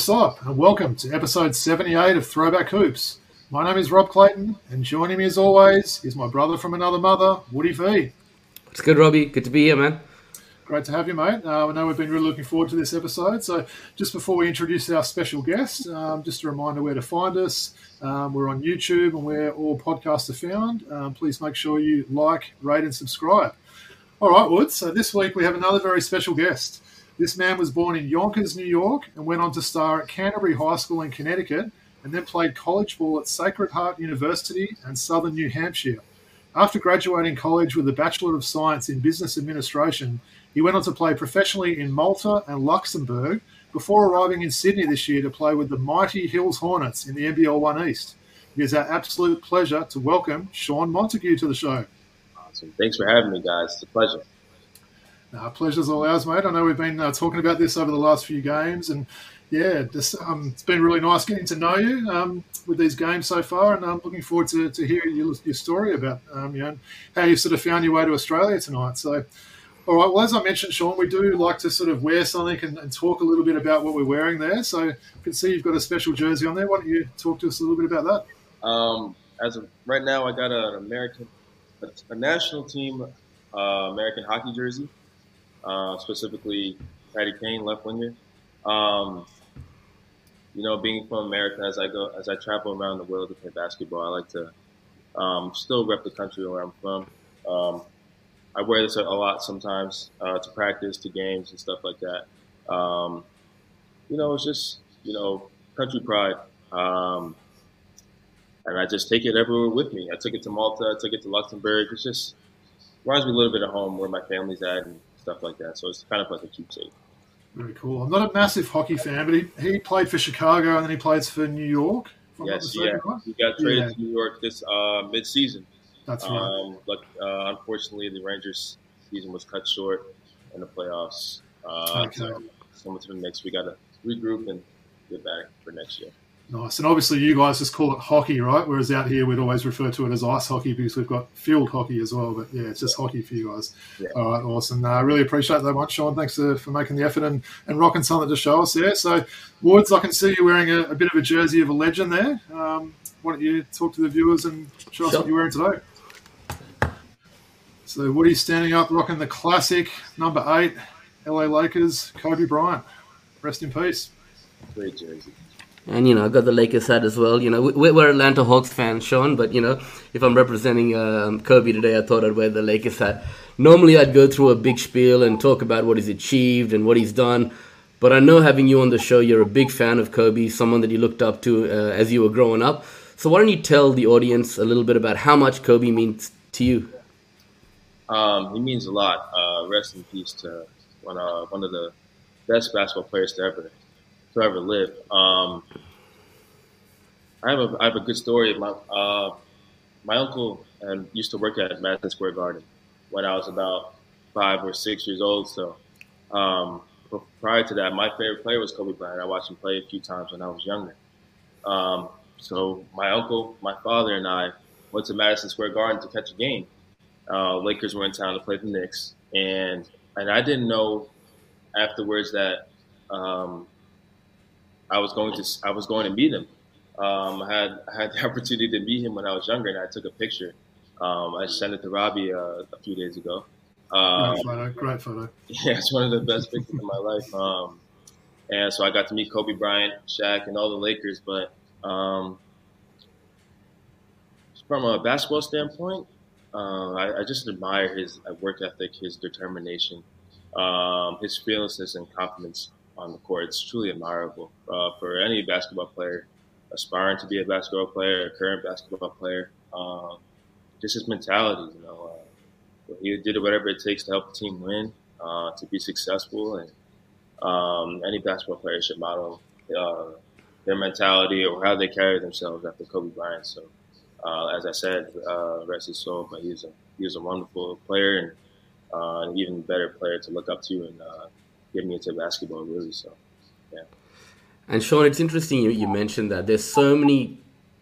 What's up, and welcome to episode 78 of Throwback Hoops. My name is Rob Clayton, and joining me as always is my brother from another mother, Woody V. It's good, Robbie. Good to be here, man. Great to have you, mate. Uh, I know we've been really looking forward to this episode. So, just before we introduce our special guest, um, just a reminder where to find us. Um, we're on YouTube and where all podcasts are found. Um, please make sure you like, rate, and subscribe. All right, Woods. So, this week we have another very special guest. This man was born in Yonkers, New York, and went on to star at Canterbury High School in Connecticut, and then played college ball at Sacred Heart University and Southern New Hampshire. After graduating college with a Bachelor of Science in Business Administration, he went on to play professionally in Malta and Luxembourg before arriving in Sydney this year to play with the mighty Hills Hornets in the NBL One East. It is our absolute pleasure to welcome Shawn Montague to the show. Awesome. Thanks for having me, guys. It's a pleasure. No, pleasure's all ours, mate. I know we've been uh, talking about this over the last few games, and yeah, just, um, it's been really nice getting to know you um, with these games so far, and I'm looking forward to, to hearing your, your story about um, you know how you sort of found your way to Australia tonight. So, all right. Well, as I mentioned, Shawn, we do like to sort of wear something and, and talk a little bit about what we're wearing there. So, you can see you've got a special jersey on there. Why don't you talk to us a little bit about that? Um, as of right now, I got an American, a, national team uh, American hockey jersey uh, specifically Patty Kane, left winger. Um, you know, being from America, as I go, as I travel around the world to play basketball, I like to um, still rep the country where I'm from. Um, I wear this a lot sometimes uh, to practice, to games, and stuff like that. Um, you know, it's just you know country pride, um, and I just take it everywhere with me. I took it to Malta, I took it to Luxembourg. It's just reminds me a little bit of home, where my family's at, and stuff like that. So it's kind of like a keepsake. Very cool. I'm not a massive hockey fan, but he, he played for Chicago and then he plays for New York. Yes, yeah. He got traded yeah. to New York this uh, mid-season. That's right. Um, but uh, unfortunately, the Rangers' season was cut short in the playoffs. Uh, okay. So, so to the mix. We got to regroup and get back for next year. Nice. And obviously, you guys just call it hockey, right? Whereas out here, we'd always refer to it as ice hockey because we've got field hockey as well. But yeah, it's just hockey for you guys. Yeah. All right, awesome. I uh, really appreciate that much, Shawn. Thanks for, for making the effort and, and rocking something to show us there. So, Woods, I can see you wearing a, a bit of a jersey of a legend there. Um, why don't you talk to the viewers and show us what you're wearing today? So, Woody's standing up, rocking the classic number eight, LA Lakers, Kobe Bryant. Rest in peace. Great jersey. And you know, I got the Lakers hat as well. You know, we're Atlanta Hawks fans, Shawn. But you know, if I'm representing um, Kobe today, I thought I'd wear the Lakers hat. Normally, I'd go through a big spiel and talk about what he's achieved and what he's done. But I know having you on the show, you're a big fan of Kobe, someone that you looked up to uh, as you were growing up. So why don't you tell the audience a little bit about how much Kobe means to you? Um, he means a lot. Uh, rest in peace to one, uh, one of the best basketball players to ever to ever live. Um, I have a I have a good story. My uh, my uncle and used to work at Madison Square Garden when I was about five or six years old. So um, prior to that, my favorite player was Kobe Bryant. I watched him play a few times when I was younger. Um, so my uncle, my father, and I went to Madison Square Garden to catch a game. Uh, Lakers were in town to play the Knicks, and and I didn't know afterwards that um, I was going to I was going to meet him. Um, I had I had the opportunity to meet him when I was younger, and I took a picture. Um, I sent it to Robbie uh, a few days ago. Um, great photo, great photo. Yeah, it's one of the best pictures of my life. Um, and so I got to meet Kobe Bryant, Shaq, and all the Lakers. But um, from a basketball standpoint, uh, I, I, just admire his work ethic, his determination, um, his fearlessness and confidence on the court. It's truly admirable uh, for any basketball player aspiring to be a basketball player, a current basketball player. Um, just his mentality, you know, uh, he did whatever it takes to help the team win, uh, to be successful, and um, any basketball player should model uh, their mentality or how they carry themselves after Kobe Bryant. So, uh, as I said, uh, rest his soul, but he was a he was a wonderful player and an even better player to look up to and get me into basketball, really. So, yeah. And Shawn, it's interesting you, you mentioned that. There's so many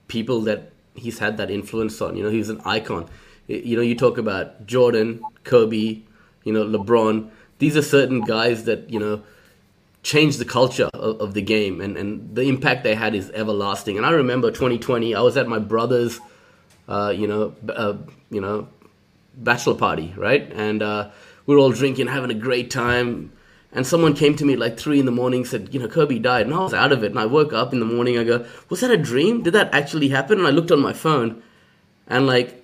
people that he's had that influence on. You know, he's an icon. You know, you talk about Jordan, Kobe, you know, LeBron. These are certain guys that, you know, changed the culture of, of, the game and, and the impact they had is everlasting. And I remember 2020, I was at my brother's, uh, you know, uh, you know, bachelor party, right? And uh, we were all drinking, having a great time. And someone came to me like three in the morning said you know Kobe died. And i was out of it. And i woke up in the morning i go was that a dream? Did that actually happen? And i looked on my phone and like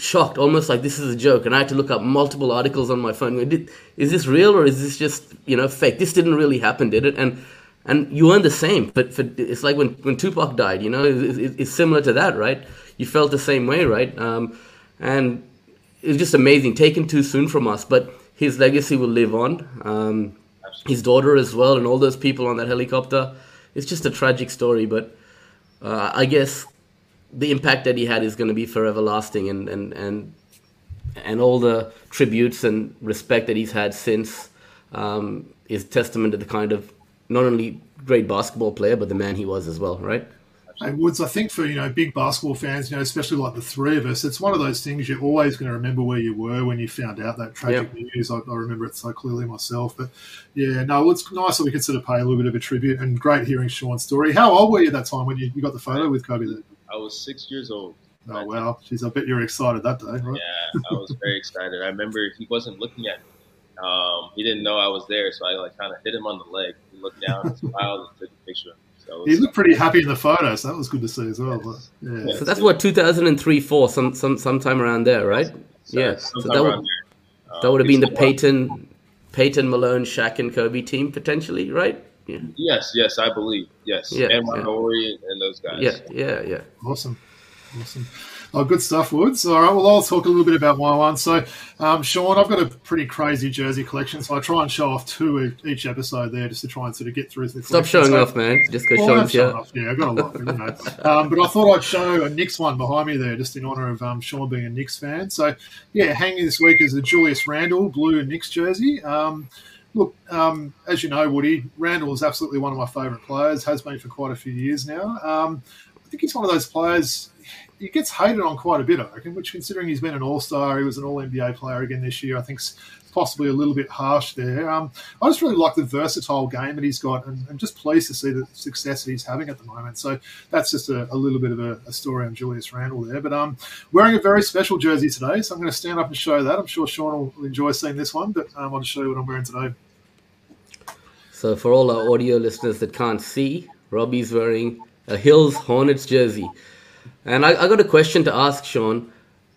shocked almost like this is a joke and i had to look up multiple articles on my phone. Did, is this real or is this just you know fake? This didn't really happen did it? And and you weren't the same but for, it's like when, when tupac died you know it, it, it's similar to that right? You felt the same way right? Um, and it was just amazing taken too soon from us but his legacy will live on. Um, his daughter as well, and all those people on that helicopter. It's just a tragic story, but uh, I guess the impact that he had is going to be forever lasting, and and and and all the tributes and respect that he's had since um, is testament to the kind of not only great basketball player, but the man he was as well, right? Hey, Woods, I think for you know big basketball fans, you know, especially like the three of us, it's one of those things you're always going to remember where you were when you found out that tragic yep. news. I, I, remember it so clearly myself. But yeah, no, it's nice that we can sort of pay a little bit of a tribute and great hearing Shawn's story. How old were you at that time when you, you got the photo with Kobe? I was six years old. Oh wow, jeez, I bet you were excited that day, right? Yeah, I was very excited. I remember he wasn't looking at me. Um, he didn't know I was there, so I like kind of hit him on the leg. He looked down, and smiled, and took a picture of me. So he looked pretty happy in the photos. So that was good to see as well. But, yeah. So that's what 2003, four, some some sometime around there, right? So, yeah. So that would, that would have been the Payton, Payton Malone, Shaq, and Kobe team potentially, right? Yeah. Yes, yes, I believe. Yes, yeah, and Marjorie yeah. and those guys. Yeah, yeah, yeah. Awesome, awesome. Oh, good stuff, Woods. All right, well, I'll talk a little bit about my one. So, um, Shawn, I've got a pretty crazy jersey collection, so I try and show off two each episode there just to try and sort of get through the Stop showing so, off, man. Just go well, showing off. Yeah, I've got a lot, you know. Um, but I thought I'd show a Knicks one behind me there, just in honour of um, Shawn being a Knicks fan. So, yeah, hanging this week is the Julius Randle blue Knicks jersey. Um, look, um, as you know, Woody, Randle is absolutely one of my favourite players, has been for quite a few years now. Um, I think he's one of those players he gets hated on quite a bit, I reckon. Which, considering he's been an All Star, he was an All NBA player again this year. I think possibly a little bit harsh there. Um, I just really like the versatile game that he's got, and, and, just pleased to see the success that he's having at the moment. So that's just a, a little bit of a, a, story on Julius Randle there. But um, wearing a very special jersey today, so I'm going to stand up and show that. I'm sure Shawn will enjoy seeing this one, but um, I'll just show you what I'm wearing today. So for all our audio listeners that can't see, Robbie's wearing a Hills Hornets jersey. And I, I got a question to ask, Shawn.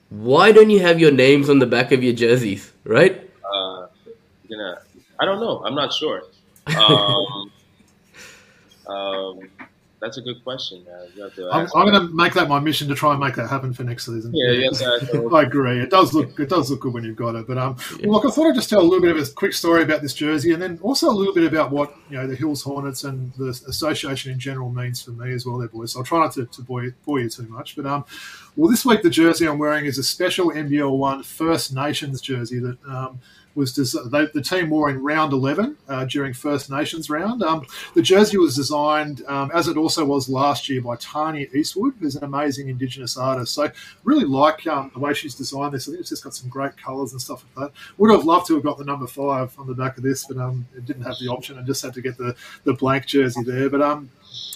Why don't you have your names on the back of your jerseys, right? Uh, you know, I don't know. I'm not sure. Um, um, that's a good question. I'm, I'm going to make that my mission to try and make that happen for next season. Yeah, yes, I agree. It does look it does look good when you've got it. But um, yeah. well, look, I thought I'd just tell a little bit of a quick story about this jersey, and then also a little bit about what you know the Hills Hornets and the association in general means for me as well, there, boys. So I'll try not to, to bore, you, bore you too much. But um, well, this week the jersey I'm wearing is a special NBL One First Nations jersey that um was the team wore in round 11 uh, during First Nations round. Um, the jersey was designed, um, as it also was last year, by Tanya Eastwood, who's an amazing Indigenous artist. So really like um, the way she's designed this. I think it's just got some great colours and stuff like that. Would have loved to have got the number five on the back of this, but um, it didn't have the option and just had to get the, the blank jersey there. But um,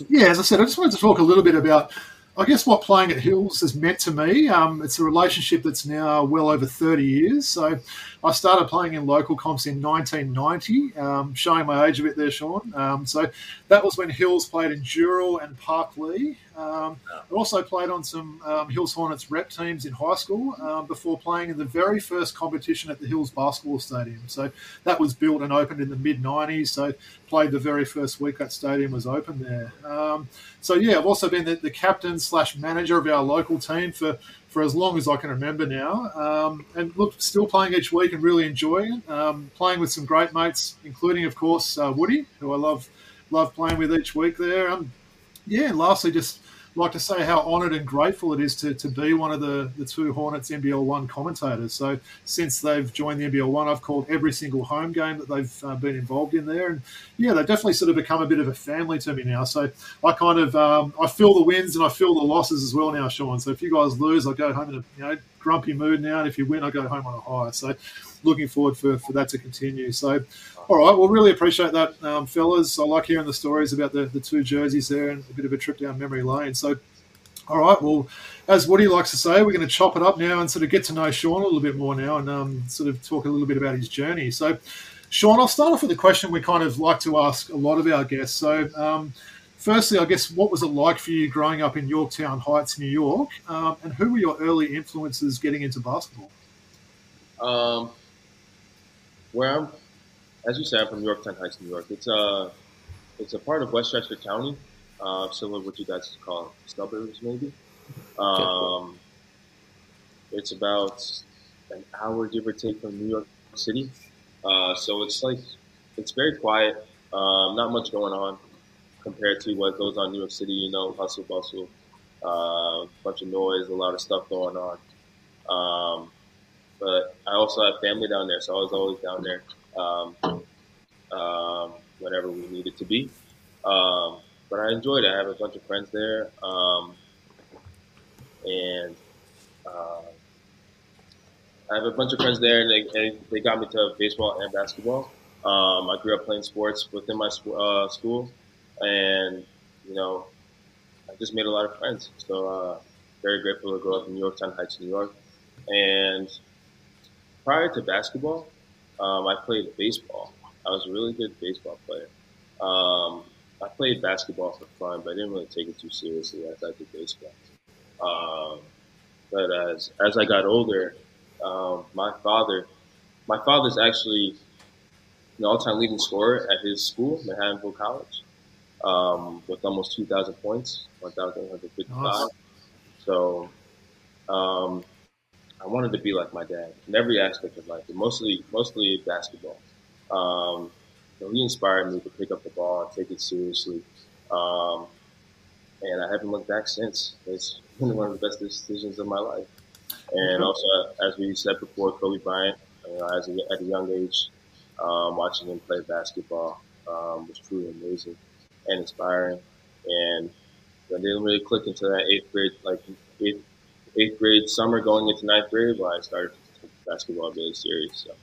yeah, as I said, I just wanted to talk a little bit about I guess what playing at Hills has meant to me, um, it's a relationship that's now well over 30 years. So I started playing in local comps in 1990, um, showing my age a bit there, Shawn. Um, so that was when Hills played in Dural and Parklea. Um, I also played on some um, Hills Hornets rep teams in high school um, before playing in the very first competition at the Hills Basketball Stadium. So that was built and opened in the mid 90s. So played the very first week that stadium was open there. Um, so yeah, I've also been the, the captain slash manager of our local team for for as long as I can remember now. Um, and look, still playing each week and really enjoying it. Um, playing with some great mates, including of course uh, Woody, who I love love playing with each week there. Um, yeah, and lastly, just like to say how honoured and grateful it is to, to be one of the, the two Hornets NBL One commentators. So since they've joined the NBL One, I've called every single home game that they've uh, been involved in there, and yeah, they've definitely sort of become a bit of a family to me now. So I kind of um, I feel the wins and I feel the losses as well now, Shawn. So if you guys lose, I go home in a you know grumpy mood now, and if you win, I go home on a high. So looking forward for, for that to continue. So, all right, well, really appreciate that, um, fellas. I like hearing the stories about the, the two jerseys there and a bit of a trip down memory lane. So, all right, well, as Woody likes to say, we're going to chop it up now and sort of get to know Shawn a little bit more now and um, sort of talk a little bit about his journey. So, Shawn, I'll start off with a question we kind of like to ask a lot of our guests. So, um, firstly, I guess, what was it like for you growing up in Yorktown Heights, New York? Um, and who were your early influences getting into basketball? Um, I'm, as you said, I'm from Yorktown Heights, New York. It's a, it's a part of Westchester County, uh, similar to what you guys call suburbs, maybe. Um, it's about an hour, give or take, from New York City. Uh, so it's like, it's very quiet. Um, not much going on compared to what goes on in New York City. You know, hustle, bustle, a uh, bunch of noise, a lot of stuff going on. Um, but I also have family down there, so I was always down there um, um, whenever we needed to be. Um, but I enjoyed it. I have a bunch of friends there, um, and uh, I have a bunch of friends there, and they, and they got me to baseball and basketball. Um, I grew up playing sports within my uh, school, and you know, I just made a lot of friends. So uh, very grateful to grow up in New York, Town Heights, New York, and prior to basketball, um, I played baseball. I was a really good baseball player. Um, I played basketball for fun, but I didn't really take it too seriously as I did baseball. Um, but as as I got older, um, my father, my father's actually the all-time leading scorer at his school, Manhattanville College, um, with almost 2,000 points, 1,155. Awesome. So um, I wanted to be like my dad in every aspect of life, but mostly mostly basketball. Um, you know, he inspired me to pick up the ball and take it seriously. Um, and I haven't looked back since. It's been one of the best decisions of my life. And also, as we said before, Kobe Bryant, you know, as a, at a young age, um, watching him play basketball um, was truly amazing and inspiring. And I didn't really click into that eighth grade, like eighth grade summer going into ninth grade where I started basketball really serious. So.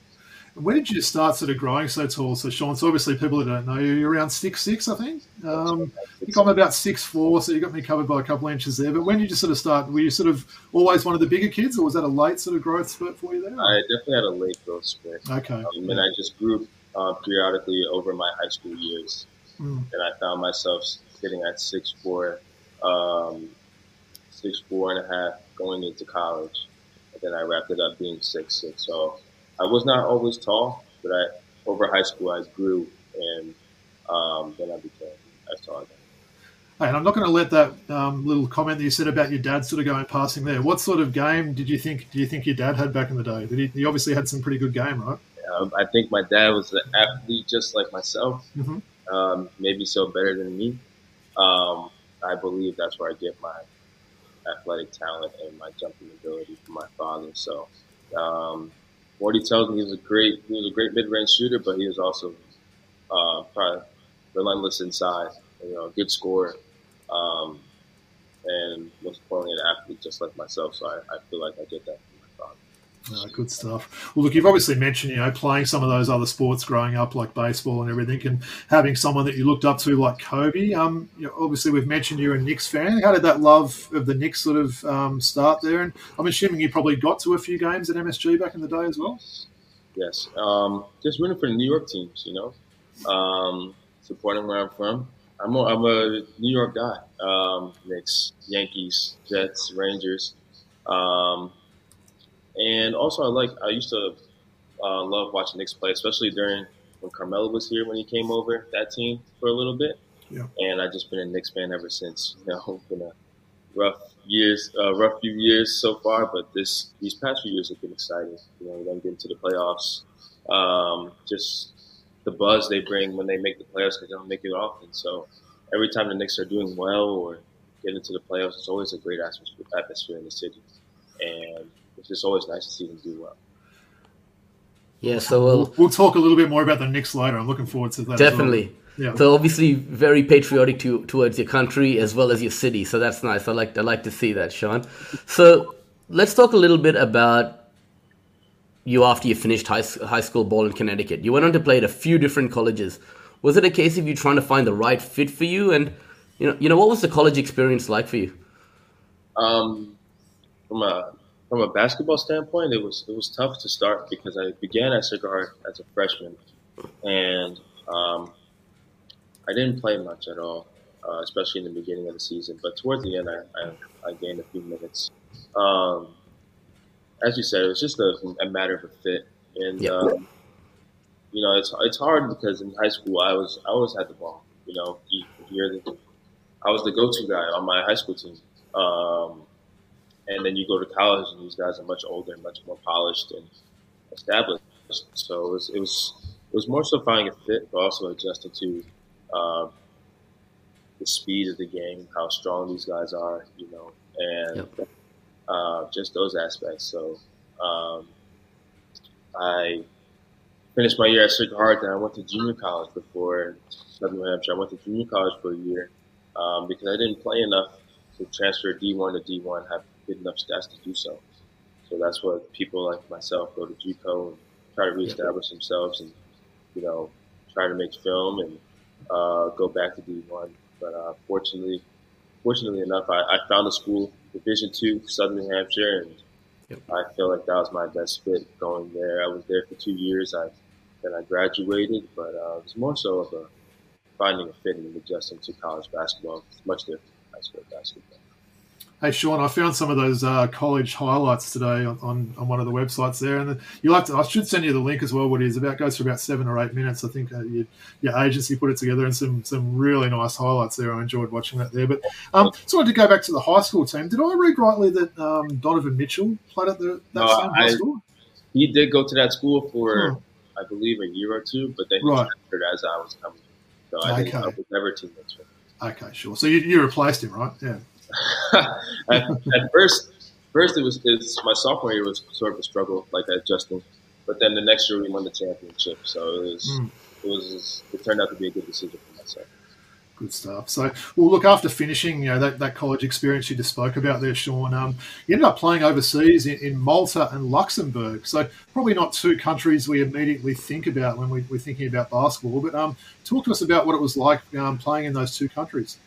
When did you start sort of growing so tall? So, Shawn, so obviously people that don't know you, you're around six six, I think. Um, I think I'm about six four, so you got me covered by a couple inches there. But when did you sort of start? Were you sort of always one of the bigger kids, or was that a late sort of growth spurt for you there? I definitely had a late growth spurt. Okay. Um, and I just grew uh, periodically over my high school years, mm. and I found myself sitting at six four, um, six four and a half going into college. And then I wrapped it up being six six. So I was not always tall, but I over high school I grew, and um, then I became as tall as I and I'm not going to let that um, little comment that you said about your dad sort of going passing there. What sort of game did you think? Do you think your dad had back in the day? Did he, he obviously had some pretty good game, right? Um, I think my dad was an athlete just like myself. Mm-hmm. Um, maybe so better than me. Um, I believe that's where I get my athletic talent and my jumping ability from my father. So, um, he tells me, he was a great, he was a great mid-range shooter, but he was also uh, probably relentless inside. You know, good scorer, um, and most importantly, an athlete just like myself. So I, I feel like I get that uh, good stuff. Well, look, you've obviously mentioned, you know, playing some of those other sports growing up, like baseball and everything, and having someone that you looked up to like Kobe. Um, you know, obviously, we've mentioned you're a Knicks fan. How did that love of the Knicks sort of um, start there? And I'm assuming you probably got to a few games at MSG back in the day as well. Yes, um, just rooting for the New York teams. You know, um, supporting where I'm from. I'm a, I'm a New York guy. Um, Knicks, Yankees, Jets, Rangers. Um, and also, I like I used to uh, love watching Knicks play, especially during when Carmelo was here when he came over that team for a little bit. Yeah. And I've just been a Knicks fan ever since. You know, been a rough years, uh, rough few years so far, but this these past few years have been exciting. You know, them getting to the playoffs, um, just the buzz they bring when they make the playoffs because they don't make it often. So every time the Knicks are doing well or get into the playoffs, it's always a great atmosphere in the city, and it's just always nice to see them do well. Yeah, so we'll, we'll, we'll talk a little bit more about the Knicks later. I'm looking forward to that. Definitely. Well. Yeah. So obviously very patriotic to, towards your country as well as your city. So that's nice. I like I like to see that, Shawn. So let's talk a little bit about you after you finished high, high school ball in Connecticut. You went on to play at a few different colleges. Was it a case of you trying to find the right fit for you? And you know, you know, what was the college experience like for you? Um, from a from a basketball standpoint, it was it was tough to start because I began at Heart as a freshman, and um, I didn't play much at all, uh, especially in the beginning of the season. But towards the end, I, I, I gained a few minutes. Um, as you said, it was just a, a matter of a fit, and yep. um, you know, it's it's hard because in high school I was I always had the ball. You know, you, you're the, I was the go-to guy on my high school team. Um, and then you go to college, and these guys are much older, and much more polished and established. So it was it was, it was more so finding a fit, but also adjusting to um, the speed of the game, how strong these guys are, you know, and yep. uh, just those aspects. So um, I finished my year at Sacred Heart, then I went to junior college before Southern New Hampshire. I went to junior college for a year um, because I didn't play enough to transfer D1 to D1, have good enough stats to do so. So that's what people like myself go to JUCO and try to reestablish themselves and, you know, try to make film and uh, go back to D1. But uh, fortunately, fortunately enough, I, I found a school, Division two, Southern New Hampshire, and yep. I feel like that was my best fit going there. I was there for two years. I then I graduated, but uh, it was more so of a finding a fit and adjusting to college basketball. It's much different from high school basketball. Hey Shawn, I found some of those uh, college highlights today on, on, on, one of the websites there, and you'll have to. I should send you the link as well. What it is about goes for about seven or eight minutes. I think uh, you, your agency put it together, and some some really nice highlights there. I enjoyed watching that there. But um, just wanted to go back to the high school team. Did I read rightly that um, Donovan Mitchell played at the, that same high school? He did go to that school for, I believe, a year or two, but then he right. transferred as I was coming. So I, okay. I was never teammates with him. Okay, sure. So you, you replaced him, right? Yeah. at, at, first, first it was, my sophomore year was sort of a struggle, like adjusting. But then the next year we won the championship, so it was mm. it was it turned out to be a good decision for myself. Good stuff. So, well, look after finishing, you know that, that college experience you just spoke about there, Shawn. Um, you ended up playing overseas in, in, Malta and Luxembourg. So, probably not two countries we immediately think about when we, are thinking about basketball. But um, talk to us about what it was like um, playing in those two countries.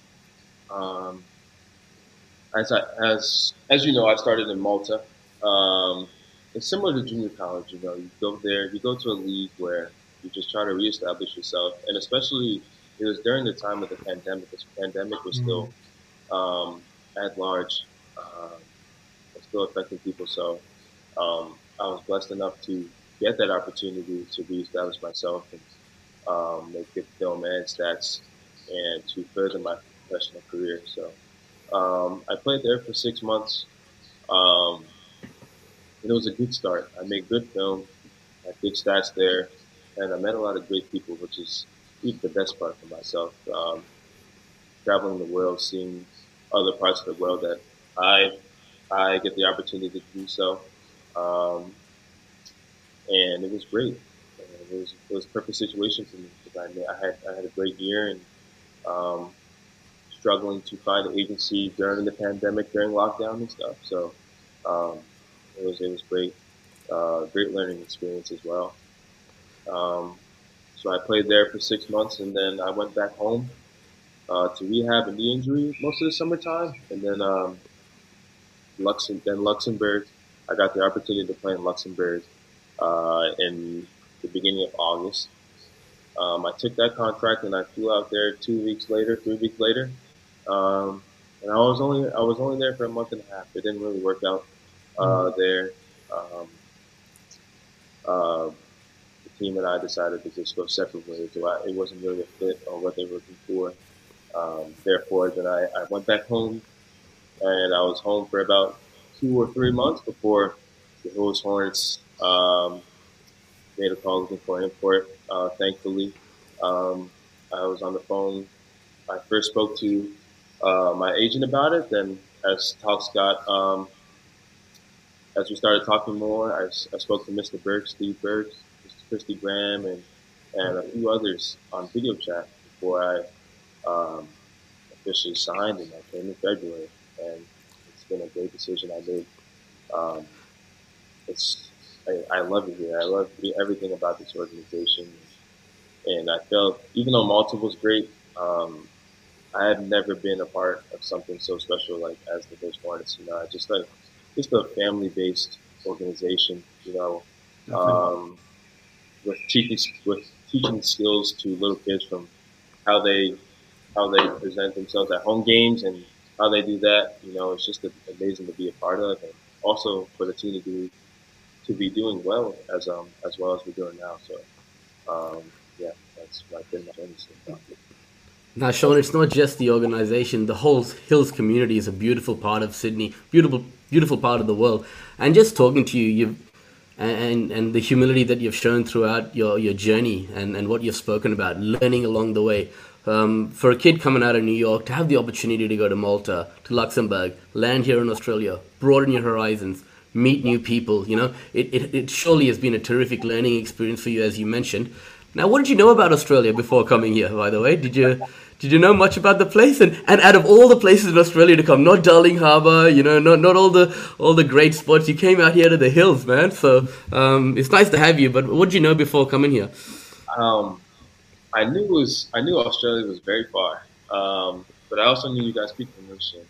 Um, as I, as as you know, I started in Malta. Um, it's similar to junior college. You know, you go there, you go to a league where you just try to reestablish yourself, and especially it was during the time of the pandemic. The pandemic was still mm-hmm. um, at large, uh, still affecting people. So um, I was blessed enough to get that opportunity to reestablish myself and um, make good film and stats, and to further my professional career. So. Um, I played there for six months. Um, it was a good start. I made good film, had good stats there, and I met a lot of great people, which is the best part for myself. Um, traveling the world, seeing other parts of the world that I I get the opportunity to do so, um, and it was great. It was it was a perfect situation for me because I, I had I had a great year and um, struggling to find an agency during the pandemic, during lockdown and stuff. So um, it was it was great, uh, great learning experience as well. Um, so I played there for six months, and then I went back home uh, to rehab a knee injury most of the summertime, and then um, Luxem- then Luxembourg. I got the opportunity to play in Luxembourg uh, in the beginning of August. Um, I took that contract and I flew out there two weeks later, three weeks later, um, and I was only I was only there for a month and a half. It didn't really work out uh, mm-hmm. there. Um, uh, the team and I decided to just go separate ways. It wasn't really a fit on what they were looking for. Um, therefore, then I, I went back home, and I was home for about two or three months before the Rose Hornets um, made a call looking for an import. Uh, thankfully, um, I was on the phone. I first spoke to uh, my agent about it. Then as talks got, um, as we started talking more, I, I spoke to Mr. Burke, Steve Burke. Christy Graham, and and a few others on video chat before I um, officially signed, and I came in February, and it's been a great decision I made. Um, it's I, I, love it here. I love everything about this organization, and I felt even though Malta was great, um, I had never been a part of something so special like as the. You know, I just like just a family based organization. You know, um, with teaching with teaching skills to little kids from how they how they present themselves at home games and how they do that. You know, it's just amazing to be a part of, and also for the team to do to be doing well as um as well as we're doing now. So, um, yeah, that's my journey. Now, Shawn, it's not just the organization. The whole Hills community is a beautiful part of Sydney, beautiful, beautiful part of the world. And just talking to you, you've and and the humility that you've shown throughout your, your journey and, and what you've spoken about, learning along the way. Um, for a kid coming out of New York to have the opportunity to go to Malta, to Luxembourg, land here in Australia, broaden your horizons, meet new people, you know, it, it, it surely has been a terrific learning experience for you, as you mentioned. Now, what did you know about Australia before coming here, by the way? Did you did you know much about the place? And and out of all the places in Australia to come, not Darling Harbour, you know, not not all the all the great spots, you came out here to the hills, man. So um, it's nice to have you. But what did you know before coming here? Um, I knew it was I knew Australia was very far, um, but I also knew you guys speak English. And,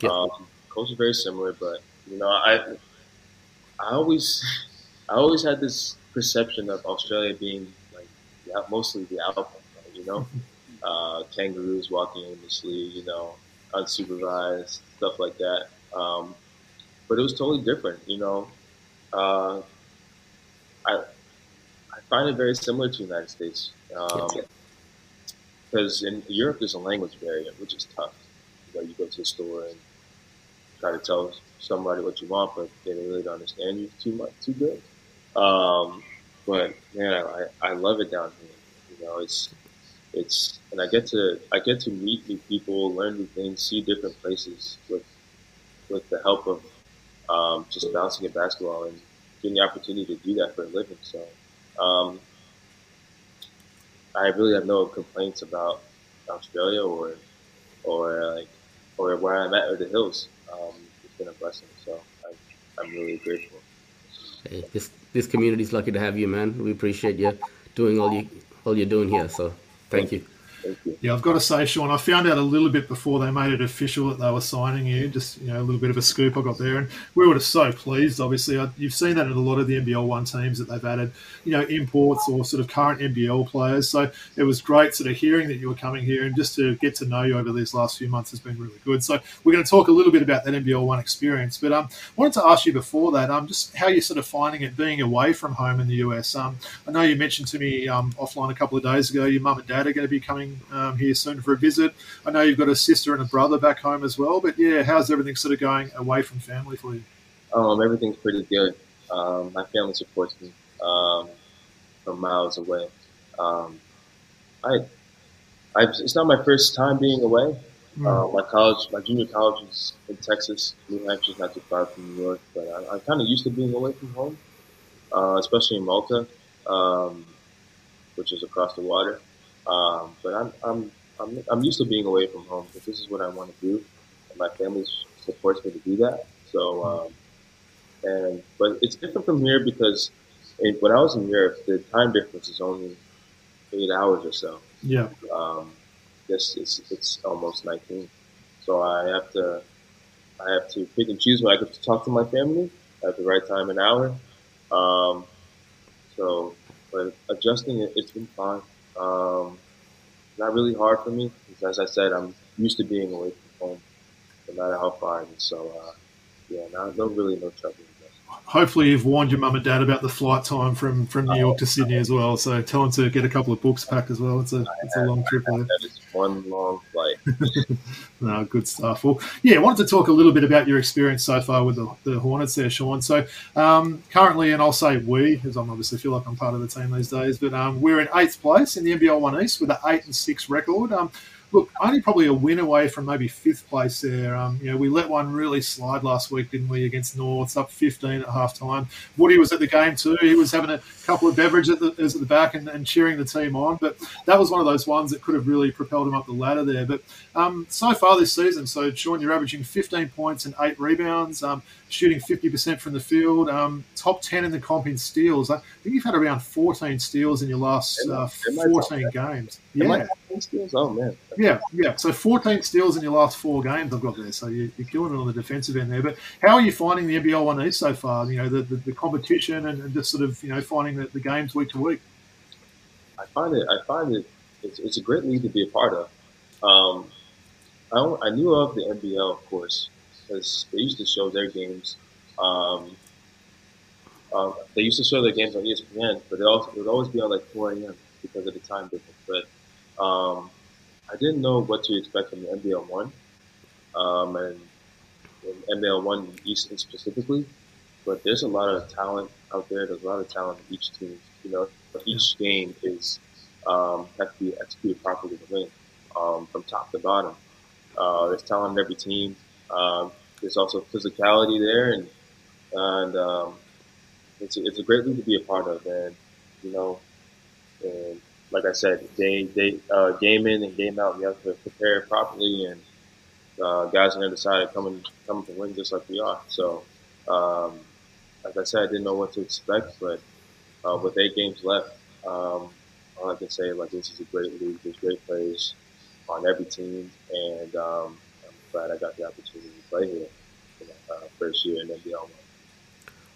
yeah. um, culture very similar, but you know, I I always I always had this perception of Australia being like mostly the alpha, you know. uh, kangaroos walking aimlessly, you know, unsupervised, stuff like that. Um, but it was totally different, you know. Uh, I I find it very similar to the United States because um, in Europe there's a language barrier, which is tough. You know, you go to the store and try to tell somebody what you want, but they really don't understand you too much, too good. Um, but man, I, I love it down here. You know, it's it's and I get to I get to meet new people, learn new things, see different places with with the help of um, just bouncing a basketball and getting the opportunity to do that for a living. So um, I really have no complaints about Australia or or like or where I'm at or the hills. Um, it's been a blessing. So I, I'm really grateful. Hey, this this community is lucky to have you, man. We appreciate you doing all you all you're doing here. So Thank you. Yeah, I've got to say, Shawn, I found out a little bit before they made it official that they were signing you. Just you know, a little bit of a scoop I got there, and we were just so pleased. Obviously, I, you've seen that in a lot of the NBL one teams that they've added, you know, imports or sort of current NBL players. So it was great sort of hearing that you were coming here, and just to get to know you over these last few months has been really good. So we're going to talk a little bit about that NBL one experience, but um, I wanted to ask you before that, um, just how you're sort of finding it being away from home in the US. Um, I know you mentioned to me um, offline a couple of days ago, your mum and dad are going to be coming um, here soon for a visit. I know you've got a sister and a brother back home as well, but yeah, how's everything sort of going away from family for you? Um, everything's pretty good. Um, my family supports me um, from miles away. Um, I, I, it's not my first time being away. Mm. Uh, my college, my junior college is in Texas. New Hampshire's not too far from New York, but I, am kind of used to being away from home, uh, especially in Malta, um, which is across the water. Um, but I'm, I'm, I'm, I'm used to being away from home because this is what I want to do. And my family supports me to do that. So, um, and, but it's different from here because when I was in Europe, the time difference is only eight hours or so. Yeah. Um, this it's, it's almost 19. So I have to, I have to pick and choose when I get to talk to my family at the right time and hour. Um, so, but adjusting it, it's been fine. Um, not really hard for me because, as I said, I'm used to being away from home, no matter how far. And so, uh, yeah, no, no really no trouble hopefully you've warned your mum and dad about the flight time from, from New York to Sydney as well. So tell them to get a couple of books packed as well. It's a it's a long trip. There. That is one long flight. no, good stuff. Well, yeah, I wanted to talk a little bit about your experience so far with the, the Hornets there, Shawn. So um, currently, and I'll say we, as I'm obviously feel like I'm part of the team these days, but um, we're in eighth place in the NBL One East with an eight and six record. Um, look, only probably a win away from maybe fifth place there. Um, you know, we let one really slide last week, didn't we, against Norths, up 15 at half time. Woody was at the game too. He was having a couple of beverages at the, at the back and, and, cheering the team on. But that was one of those ones that could have really propelled him up the ladder there. But um, so far this season, so Shawn, you're averaging 15 points and eight rebounds, um, shooting 50% from the field, um, top 10 in the comp in steals. I think you've had around 14 steals in your last uh, 14 games. Yeah. Oh man. Yeah, yeah. So 14 steals in your last four games I've got there. So you, are killing it on the defensive end there. But how are you finding the NBL one East so far? You know, the, the, the competition and, and, just sort of you know finding the, the games week to week. I find it. I find it. It's, it's a great league to be a part of. Um, I, I knew of the NBL, of course, because they used to show their games. Um, um, they used to show their games on ESPN, but it, also, it would always be on like 4 a.m. because of the time difference. But um, I didn't know what to expect from the NBL one, um, and, NBL one East specifically. But there's a lot of talent out there. There's a lot of talent in each team. You know, each game is um, has to be executed properly to win, um, from top to bottom. Uh, there's talent in every team. Um, there's also physicality there, and and um, it's a, it's a great league to be a part of. And you know, and like I said, day day uh, game in and game out, you have to prepare properly, and uh, guys on the other side are coming coming to win just like we are. So, um, like I said, I didn't know what to expect, but uh, with eight games left, um, all I can say like this is a great league. There's great players on every team, and um, I'm glad I got the opportunity to play here for my uh, first year in NBL.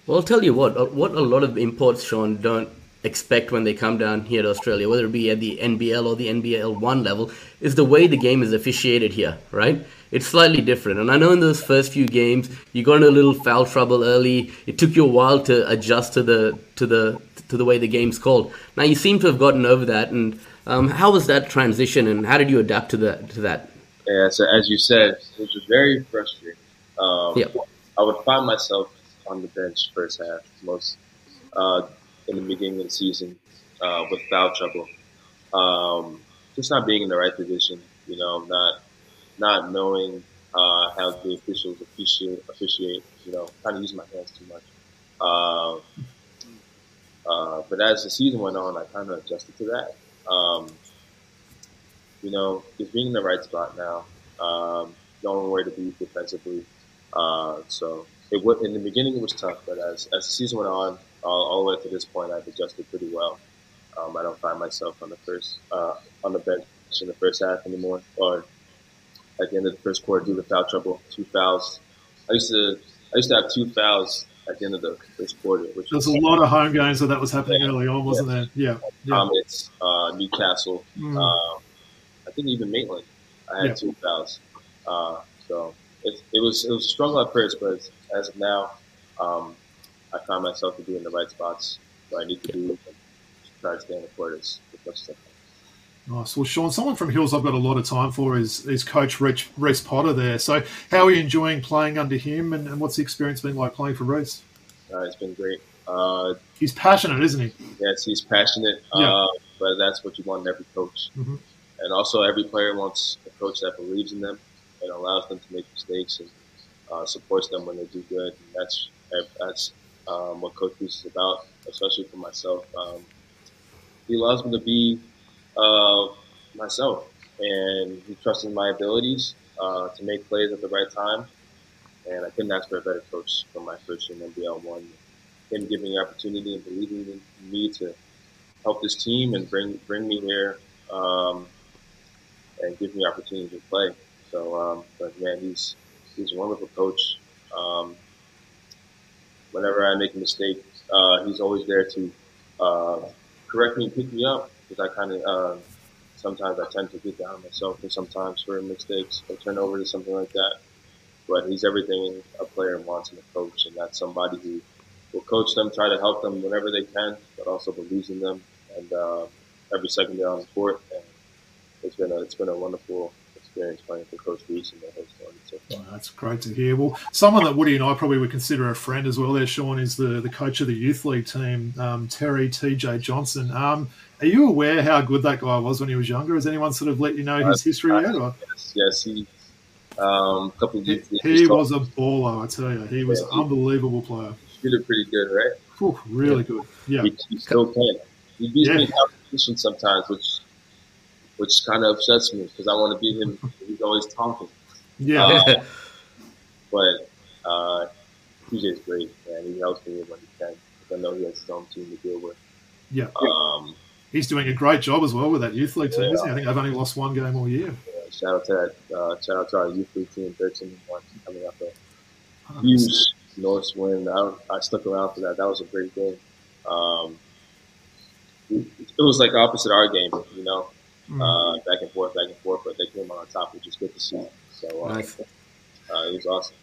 Well, I'll tell you what, what a lot of imports, Shawn, don't expect when they come down here to Australia, whether it be at the NBL or the NBL 1 level, is the way the game is officiated here, right? It's slightly different. And I know in those first few games, you got into a little foul trouble early. It took you a while to adjust to the to the to the way the game's called. Now you seem to have gotten over that. And um, how was that transition, and how did you adapt to that? To that? Yeah. So as you said, it was very frustrating. Um, yeah. I would find myself on the bench first half most uh, in the beginning of the season uh, with foul trouble. Um, just not being in the right position, you know, not not knowing uh, how the officials appreciate officiate, you know, kind of using my hands too much. Uh, uh, but as the season went on, I kind of adjusted to that. Um, you know, just being in the right spot now, um, knowing where to be defensively. Uh, so it in the beginning it was tough, but as as the season went on, all, all the way to this point, I've adjusted pretty well. Um, I don't find myself on the first uh, on the bench in the first half anymore, or at the end of the first quarter due to foul trouble, two fouls. I used to I used to have two fouls at the end of the first quarter. Which There's was, a lot of home games where that was happening yeah, early on, wasn't yeah. there? Yeah. yeah. It's uh, Newcastle. Mm. Uh, I think even Maitland. I had yeah. two fouls. Uh, so it, it, was it was a struggle at first, but as of now, um, I find myself to be in the right spots where I need to be and try to stay in the court as, much as I can. Nice. Well, Shawn, someone from Hills I've got a lot of time for is, is Coach Rich, Reese Potter there. So, how are you enjoying playing under him, and, and what's the experience been like playing for Reese? Uh, it's been great. Uh, he's passionate, isn't he? Yes, he's passionate, yeah. uh, but that's what you want in every coach. Mm-hmm. And also, every player wants a coach that believes in them and allows them to make mistakes and uh, supports them when they do good. And that's that's um, what Coach is about, especially for myself. Um, he allows me to be uh, myself, and he trusts in my abilities uh, to make plays at the right time. And I couldn't ask for a better coach for my first year in NBL one. Him giving me opportunity and believing in me to help this team and bring bring me here um, and give me opportunity to play. So, um, but man, he's he's a wonderful coach. Um, whenever I make a mistake, uh, he's always there to uh, correct me and pick me up because I kind of uh, sometimes I tend to get down myself and sometimes for mistakes or turn over to something like that. But he's everything a player wants in a coach, and that's somebody who will coach them, try to help them whenever they can, but also believes in them and uh, every second they're on the court. And it's been a it's been a wonderful experience playing for Coach Reese and the whole story so that's great to hear. Well, someone that Woody and I probably would consider a friend as well there, Shawn, is the, the coach of the youth league team, um, Terry TJ Johnson. Um, Are you aware how good that guy was when he was younger? Has anyone sort of let you know his history yet? Or? Yes, yes, he. Um, a couple of He, was a baller, I tell you. He was Yeah, an unbelievable player. He did pretty good, right? Whew, really good. Yeah. He, he still can. He beats me in Yeah. competition sometimes, which which kind of upsets me because I want to beat him. He's always talking. Yeah. Uh, but uh, TJ's great, man. He helps me when he can. I know he has his own team to deal with. Yeah. Um, He's doing a great job as well with that youth league team, isn't he? I think they've only lost one game all year. uh, shout out to that. Uh, shout out to our youth league team, 13 and 1, coming up a huge north wind. I, I stuck around for that. That was a great game. Um, it, was like opposite our game, you know. Uh, back and forth, back and forth, but they came on top, which is good to see. So uh, Nice. uh, it was awesome.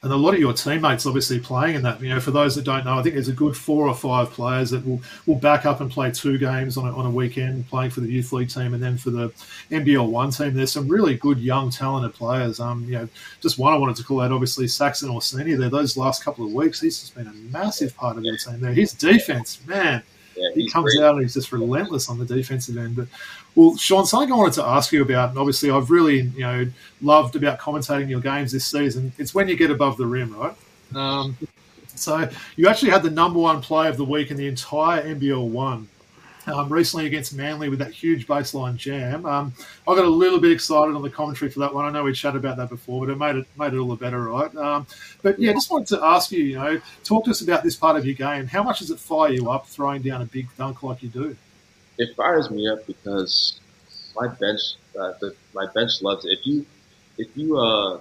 And a lot of your teammates obviously playing in that. You know, for those that don't know, I think there's a good four or five players that will, will back up and play two games on a, on a weekend, playing for the youth league team and then for the NBL one team. There's some really good young talented players. Um, you know, just one I wanted to call out, obviously Saxon Orsini there. Those last couple of weeks, he's just been a massive part of your team there. His defense, man, Yeah, he comes great. out and he's just relentless on the defensive end. But well, Shawn, something I wanted to ask you about, and obviously I've really you know loved about commentating your games this season. It's when you get above the rim, right? Um, so you actually had the number one play of the week in the entire NBL one. Um, recently against Manly with that huge baseline jam, um, I got a little bit excited on the commentary for that one. I know we chatted about that before, but it made it made it all the better, right? Um, but yeah, just wanted to ask you, you know, talk to us about this part of your game. How much does it fire you up throwing down a big dunk like you do? it fires me up because my bench, uh, the, my bench loves it. If you, if you, uh,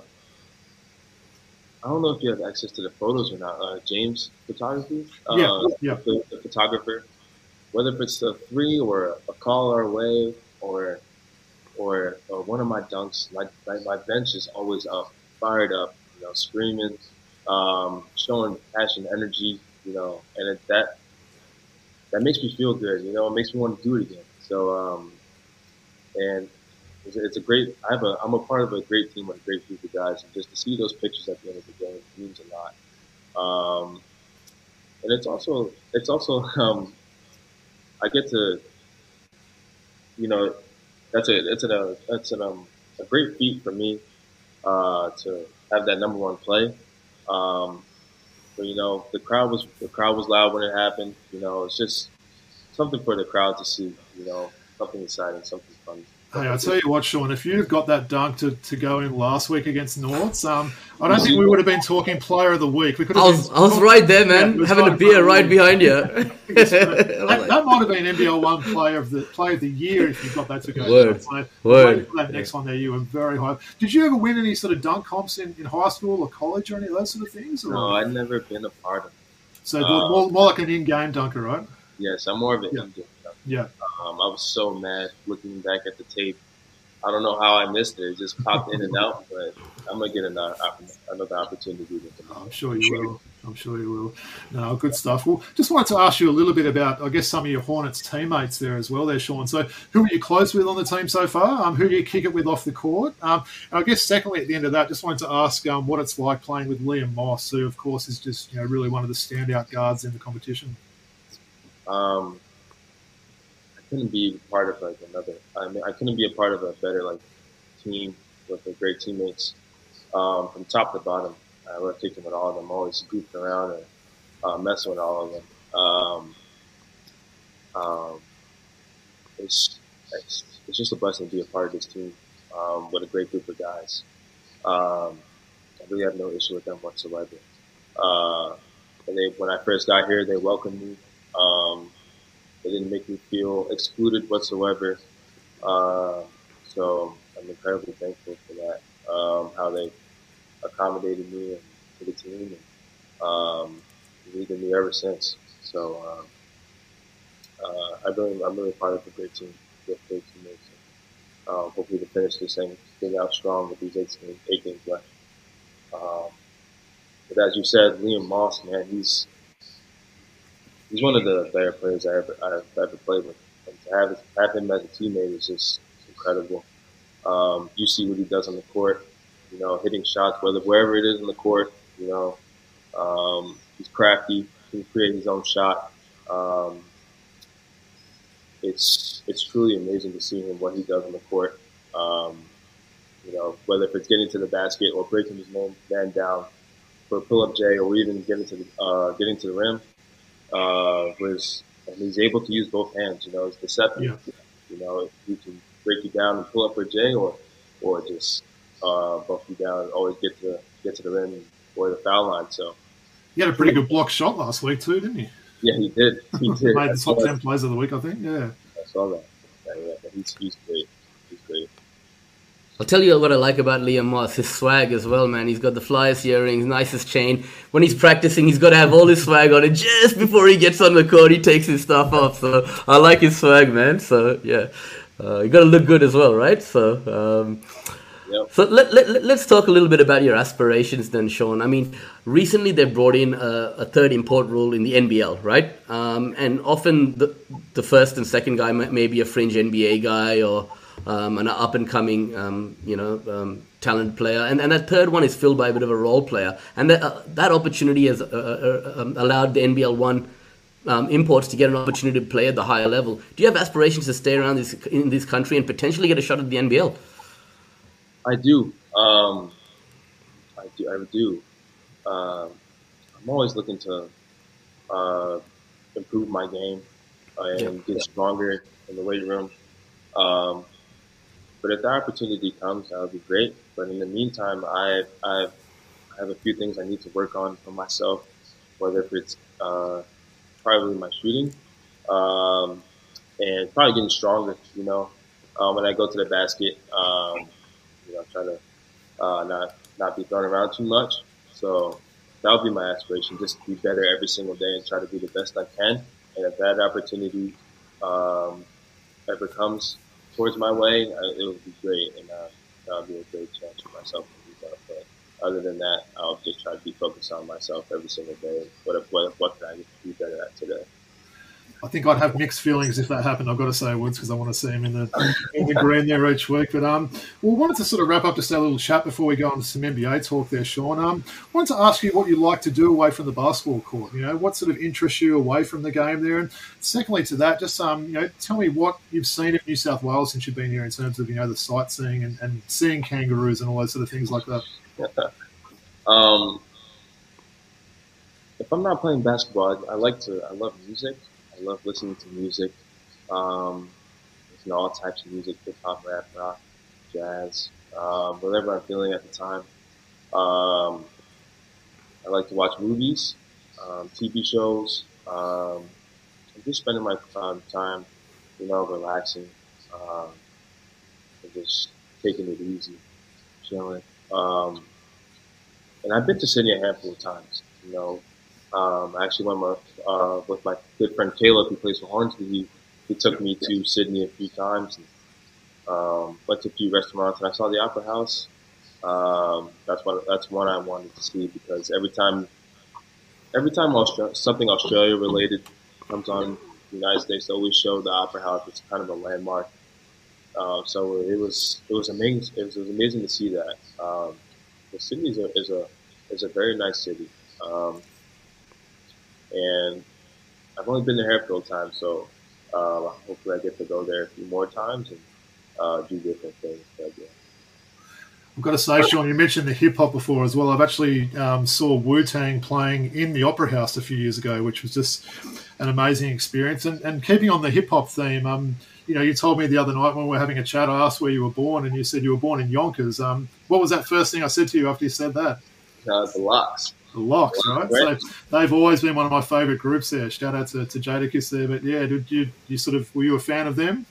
I don't know if you have access to the photos or not. Uh, James Photography, uh, Yeah, yeah. the, the photographer, whether if it's a three or a call our way or, or, or one of my dunks, my, my, my bench is always up, fired up, you know, screaming, um, showing passion, energy, you know, and it, that that makes me feel good. You know, it makes me want to do it again. So, um, and it's, it's a great. I have a. I'm a part of a great team with a great group of guys, and just to see those pictures at the end of the game means a lot. Um, and it's also it's also um, I get to, you know, that's a it's a that's an um, a great feat for me uh, to have that number one play. Um, but you know, the crowd was the crowd was loud when it happened. You know, it's just something for the crowd to see. You know, something exciting, something fun. Hey, I tell you what, Shawn, if you'd have got that dunk to, to go in last week against Norths, um, I don't think we would have been talking player of the week. We could have I was, been I was right there, man, was having a beer right of behind you. that, that might have been NBL one player of the player of the year if you got that to go. Word. So, Word. waiting for that next one there, you were very high. Did you ever win any sort of dunk comps in, in high school or college or any of those sort of things? Or? No, I've never been a part of. it. so uh, more, more like an in-game dunker, right? Yes, I'm more of an Yeah. Indian. Yeah. Um, I was so mad looking back at the tape. I don't know how I missed it. It just popped in and out, but I'm gonna get another another opportunity. I'm sure you will. I'm sure you will. No, good stuff. Well, just wanted to ask you a little bit about, I guess, some of your Hornets teammates there as well, there, Shawn. So, who are you close with on the team so far? Um, who do you kick it with off the court? Um, and I guess, secondly, at the end of that, just wanted to ask um, what it's like playing with Liam Moss, who, of course, is just you know really one of the standout guards in the competition. Um, couldn't be part of like another. I mean, I couldn't be a part of a better like team with great teammates um, from top to bottom. I love kicking with all of them, always goofing around and uh, messing with all of them. Um, um, it's, it's it's just a blessing to be a part of this team um, with a great group of guys. Um, I really have no issue with them whatsoever. Uh, and they, when I first got here, they welcomed me. Um, they didn't make me feel excluded whatsoever. Uh, so I'm incredibly thankful for that. Um, how they accommodated me and to the team and um, leading me ever since. So um, uh, I really, I'm really part of a great team with great teammates. Uh, hopefully to finish this thing, thing out strong with these eight, eight games left. Um, but as you said, Liam Moss, man, he's he's one of the better players I ever I've ever played with. And to have have him as a teammate is just incredible. Um, you see what he does on the court, you know, hitting shots, whether wherever it is in the court, you know, um, he's crafty. He can create his own shot. Um, it's it's truly amazing to see him what he does on the court. Um, you know, whether if it's getting to the basket or breaking his man, man down for a pull-up J, or even getting to the uh, getting to the rim, uh, was and he's able to use both hands. You know, it's deceptive. Yeah. You know, he can break you down and pull up for J, or or just uh, buff you down and always get to get to the rim or the foul line. So he had a pretty good block shot last week too, didn't he? Yeah, he did. He did. Made the top ten plays of the week, I think. Yeah, I saw that. Yeah, yeah. He's. He's great. I'll tell you what I like about Liam Moss, his swag as well, man. He's got the flyest earrings, nicest chain. When he's practicing, he's got to have all his swag on, and just before he gets on the court, he takes his stuff off. So I like his swag, man. So yeah, uh, you got to look good as well, right? So um, Yep. So let, let, let's talk a little bit about your aspirations then, Shawn. I mean, recently they brought in a, a third import rule in the NBL, right? Um, and often the, the first and second guy may, may be a fringe NBA guy or um, an up and coming, um, you know, um, talent player. And, and that third one is filled by a bit of a role player. And that, uh, that opportunity has uh, uh, um, allowed the NBL 1 um, imports to get an opportunity to play at the higher level. Do you have aspirations to stay around this, in this country and potentially get a shot at the NBL? I do. Um, I do. I do. Uh, I'm always looking to uh, improve my game and get stronger in the weight room. But if the opportunity comes, that would be great. But in the meantime, I I have a few things I need to work on for myself, whether if it's uh, probably my shooting um, and probably getting stronger. You know, um, when I go to the basket, um, you know, try to uh, not not be thrown around too much. So that would be my aspiration, just to be better every single day and try to be the best I can. And if that opportunity um, ever comes towards my way, uh, it would be great, and uh, that would be a great chance for myself to do that. But other than that, I'll just try to be focused on myself every single day. What what what can I be better at today? I think I'd have mixed feelings if that happened. I've got to say Woods because I want to see him in the in the green there each week. But um, we wanted to sort of wrap up just a little chat before we go on to some NBA talk there, Shawn. Um, wanted to ask you what you like to do away from the basketball court. You know, what sort of interests you away from the game there, and secondly to that, just um, you know, tell me what you've seen in New South Wales since you've been here in terms of you know the sightseeing and, and seeing kangaroos and all those sort of things like that. um, if I'm not playing basketball, I, I like to. I love music. I love listening to music. Um, listen to all types of music, hip hop, rap, rock, jazz, um, whatever I'm feeling at the time. Um, I like to watch movies, um, TV shows. Um, I'm just spending my time, you know, relaxing, um, and just taking it easy, chilling. Um, and I've been to Sydney a handful of times, you know, um, I actually went with, uh, with my good friend Caleb, who plays for Hornsby. He, he took me to Sydney a few times and um, went to a few restaurants, and I saw the Opera House. Um, that's what that's one I wanted to see because every time, every time Australia, something Australia related comes on the United States, they always show the Opera House. It's kind of a landmark. Uh, so it was it was amazing. It was, it was amazing to see that. Um, the city is a is a is a very nice city. Um, and I've only been there a handful times, so uh, hopefully I get to go there a few more times and uh, do different things. But, yeah. I've got to say, Shawn, you mentioned the hip hop before as well. I've actually um, saw Wu Tang playing in the Opera House a few years ago, which was just an amazing experience. And, and keeping on the hip hop theme, um, you know, you told me the other night when we were having a chat, I asked where you were born, and you said you were born in Yonkers. Um, what was that first thing I said to you after you said that? Uh, the LOX the LOX, right? So they've always been one of my favourite groups there. Shout out to, to Jadakiss there. But yeah, did you you sort of were you a fan of them?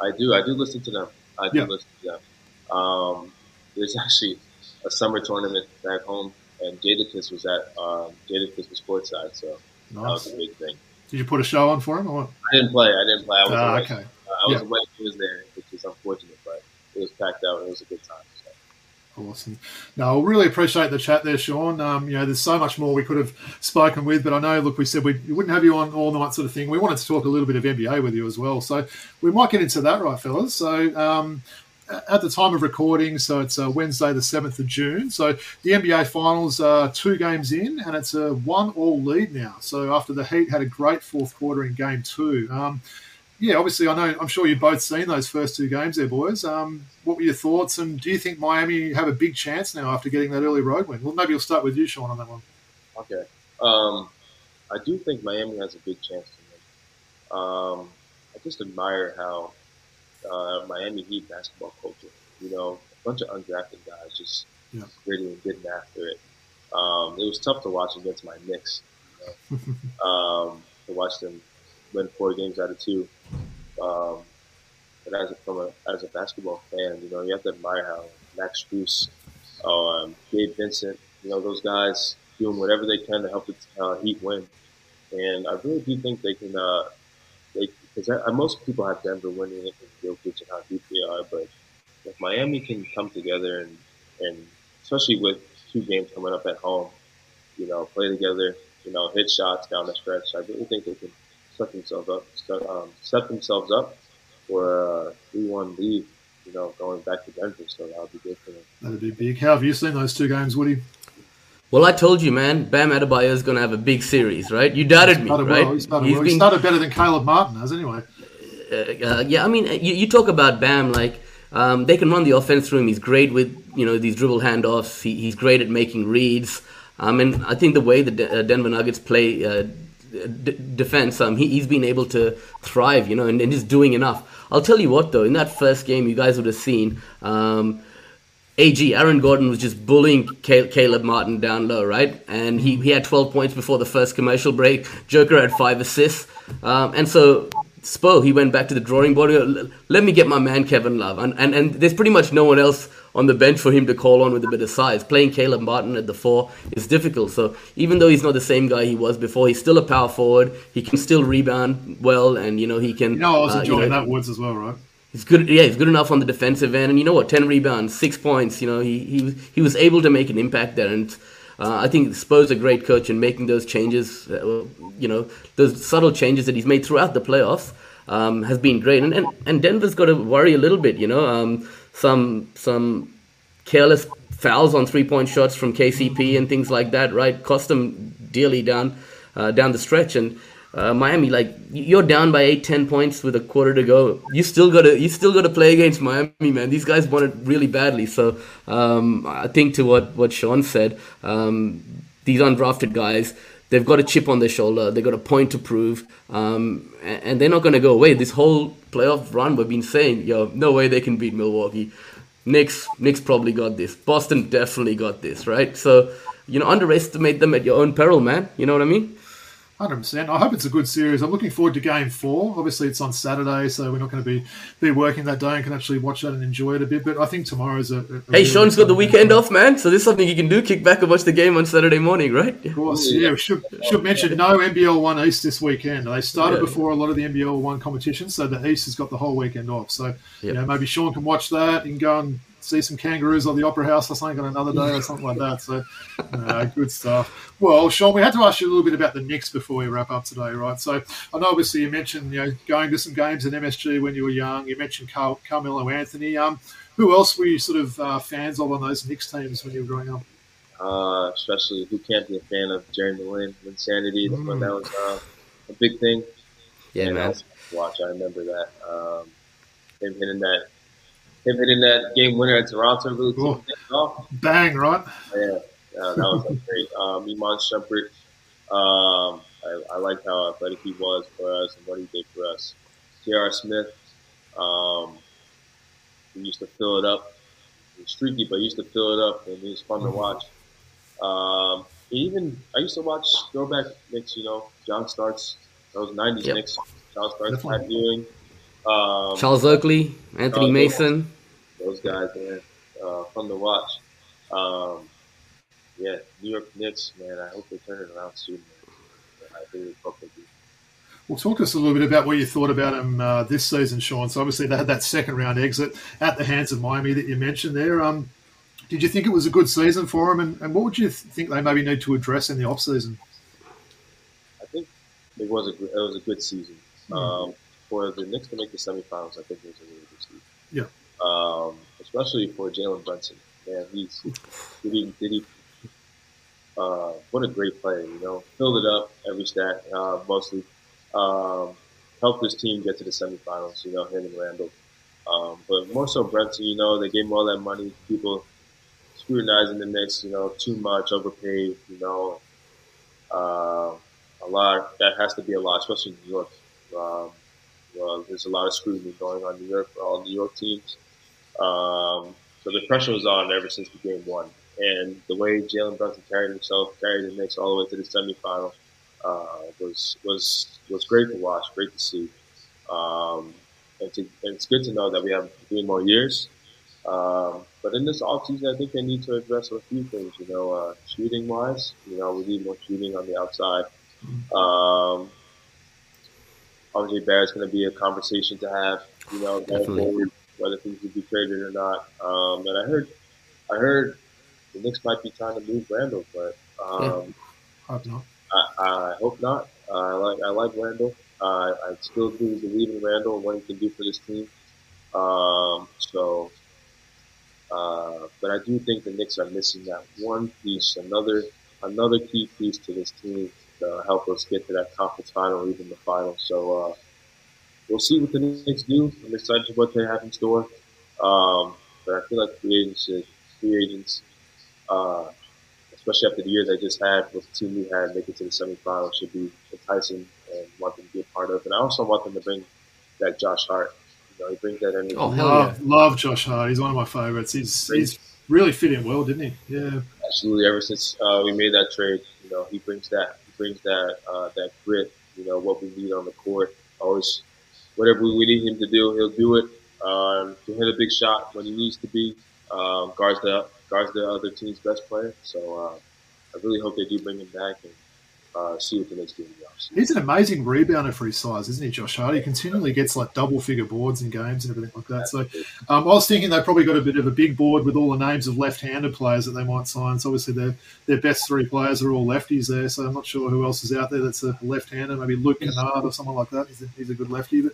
I do. I do listen to them. I do yeah. listen to them. Um, there's actually a summer tournament back home, and Jadakiss was at um, Jadakiss was courtside, so nice. that was a big thing. Did you put a show on for him? Or? I didn't play. I didn't play. I was ah, okay. Uh, I was yeah. away. He was there, which is unfortunate, but it was packed out and it was a good time. Awesome. No, I really appreciate the chat there, Shawn. Um, you know, there's so much more we could have spoken with, but I know, look, we said we wouldn't have you on all night sort of thing. We wanted to talk a little bit of NBA with you as well. So we might get into that, right, fellas? So um, at the time of recording, so it's uh, Wednesday, the 7th of June. So the NBA Finals are two games in, and it's a one all lead now. So after the Heat had a great fourth quarter in game two. Um, yeah, obviously, I know. I'm sure you've both seen those first two games, there, boys. Um, what were your thoughts? And do you think Miami have a big chance now after getting that early road win? Well, maybe we'll start with you, Shawn, on that one. Okay. Um, I do think Miami has a big chance to win. Um, I just admire how uh, Miami Heat basketball culture. You know, a bunch of undrafted guys just yeah. gritty and getting after it. Um, it was tough to watch against my Knicks. You know? um, to watch them win four games out of two. Um, and as a, from a as a basketball fan, you know, you have to admire how Max Strus, um, Gabe Vincent, you know, those guys doing whatever they can to help the uh, Heat win. And I really do think they can. Uh, they because most people have Denver winning it because Jokic and how deep they are, but if Miami can come together and and especially with two games coming up at home, you know, play together, you know, hit shots down the stretch, I really think they can set themselves up, set, um, set themselves up for a three-one lead. You know, going back to Denver, so that would be good for them. That'd be big. How have you seen those two games, Woody? Well, I told you, man. Bam Adebayo is going to have a big series, right? You doubted me, right? Well. He started, well. he started better than Caleb Martin has, anyway. Uh, uh, yeah, I mean, you, you, talk about Bam, like um, they can run the offense through him. He's great with you know these dribble handoffs. He, he's great at making reads. Um, and I think the way the De- uh, Denver Nuggets play uh, d- defense, um, he, he's been able to thrive, you know, and, and he's doing enough. I'll tell you what, though, in that first game, you guys would have seen. Um, AG, Aaron Gordon was just bullying Caleb Martin down low, right? And he, he had 12 points before the first commercial break. Joker had five assists. Um, and so Spo, he went back to the drawing board. Let me get my man Kevin Love. And, and, and there's pretty much no one else on the bench for him to call on with a bit of size. Playing Caleb Martin at the four is difficult. So even though he's not the same guy he was before, he's still a power forward. He can still rebound well, and you know he can. You know, I was enjoying uh, you know, that Woods as well, right? He's good. Yeah, he's good enough on the defensive end, and you know what? Ten rebounds, six points. You know, he he was he was able to make an impact there, and uh, I think Spo's a great coach in making those changes. Uh, you know, those subtle changes that he's made throughout the playoffs um, has been great, and, and and Denver's got to worry a little bit. You know, um, some some careless fouls on three point shots from KCP and things like that, right? Cost them dearly down uh, down the stretch. And uh, Miami, like you're down by eight, ten points with a quarter to go. You still got to you still got to play against Miami, man. These guys want it really badly. So um, I think to what what Shawn said, um, these undrafted guys. They've got a chip on their shoulder. They've got a point to prove, um, and, they're not going to go away. This whole playoff run, we've been saying, yo, no way they can beat Milwaukee. Knicks, Knicks probably got this. Boston definitely got this, right? So, you know, underestimate them at your own peril, man. You know what I mean? Hundred percent. I hope it's a good series. I'm looking forward to Game Four. Obviously, it's on Saturday, so we're not going to be be working that day and can actually watch that and enjoy it a bit. But I think tomorrow's a. a hey, really Shawn's got the weekend off, man. So this is something you can do: kick back and watch the game on Saturday morning, right? Of course. Yeah, we should should mention no NBL One East this weekend. They started yeah. before a lot of the NBL One competitions, so the East has got the whole weekend off. So yep. you know, maybe Shawn can watch that. You can go and see some kangaroos on the Opera House or something on another day or something like that. So, uh, good stuff. Well, Shawn, we had to ask you a little bit about the Knicks before we wrap up today, right? So, I know obviously you mentioned you know going to some games in MSG when you were young. You mentioned Car- Carmelo Anthony. Um, who else were you sort of uh, fans of on those Knicks teams when you were growing up? Uh, especially who can't be a fan of Jeremy Lin, Insanity, mm. when that was uh, a big thing. Yeah, and man. Watch, I remember that. Um, him hitting that him hitting that game winner at Toronto really cool. off. Bang, right? Yeah, that was great. Um, Iman Shumpert, um, I, I like how athletic he was for us and what he did for us. J.R. Smith, um, he used to fill it up. He was streaky, but he used to fill it up, and he was fun mm-hmm. to watch. Um, even I used to watch throwback Knicks, you know, John Starks, those '90s yep. Knicks, John Starks, Pat Ewing. Um, Charles Oakley, Anthony Charles Mason. Those guys, man, uh, fun to watch. Um, yeah, New York Knicks, man. I hope they turn it around soon. Man. I really hope they do. Well, talk to us a little bit about what you thought about them uh, this season, Shawn. So obviously they had that second round exit at the hands of Miami that you mentioned there. Um, did you think it was a good season for them, and, and what would you think they maybe need to address in the off season? I think it was a it was a good season. Mm. Um, for the Knicks to make the semifinals, I think it was a really good season. Yeah. Um, especially for Jalen Brunson. Man, he's did he did he uh, what a great player, you know. Filled it up every stat, uh, mostly. Um, helped his team get to the semifinals. You know, him and Randle. Um, but more so Brunson, you know, they gave him all that money. People scrutinizing the Knicks, you know, too much, overpaid, you know, uh, a lot. That has to be a lot, especially in New York. Um, well, there's a lot of scrutiny going on New York for all New York teams. Um, so the pressure was on ever since the game one. And the way Jalen Brunson carried himself, carried the Knicks all the way to the semifinal, uh, was was was great to watch, great to see. Um, and, to, and, it's good to know that we have three more years. Um, but in this offseason, I think they need to address a few things. You know, uh, shooting wise, you know, we need more shooting on the outside. Um, RJ Barrett's going to be a conversation to have. You know, going forward, whether things would be traded or not. Um, and I heard, I heard the Knicks might be trying to move Randle, but um, yeah. hope not. I, I hope not. Uh, I like I like Randle. Uh, I still do believe in Randle and what he can do for this team. Um, so, uh, but I do think the Knicks are missing that one piece, another another key piece to this team to help us get to that conference final even the final. So uh, we'll see what the Knicks do. I'm excited for what they have in store. Um, but I feel like free agents, free agents, uh, especially after the years I just had with the team we had, making to the semifinals should be enticing and want them to be a part of. And I also want them to bring that Josh Hart. You know, he brings that energy. Oh, hell love, yeah. love Josh Hart. He's one of my favorites. He's he's really fit in well, didn't he? Yeah, absolutely. Ever since uh, we made that trade, you know, he brings that he brings that uh, that grit. You know, what we need on the court. Always, whatever we need him to do, he'll do it. Um, to hit a big shot when he needs to be. Um, guards the guards the other team's best player. So uh, I really hope they do bring him back and uh, see what the next game is. He's an amazing rebounder for his size, isn't he, Josh Hart? He continually gets like double figure boards in games and everything like that. So um, I was thinking they probably got a bit of a big board with all the names of left handed players that they might sign. So obviously their their best three players are all lefties there. So I'm not sure who else is out there that's a left hander. Maybe Luke Kennard or someone like that. He's a, he's a good lefty. But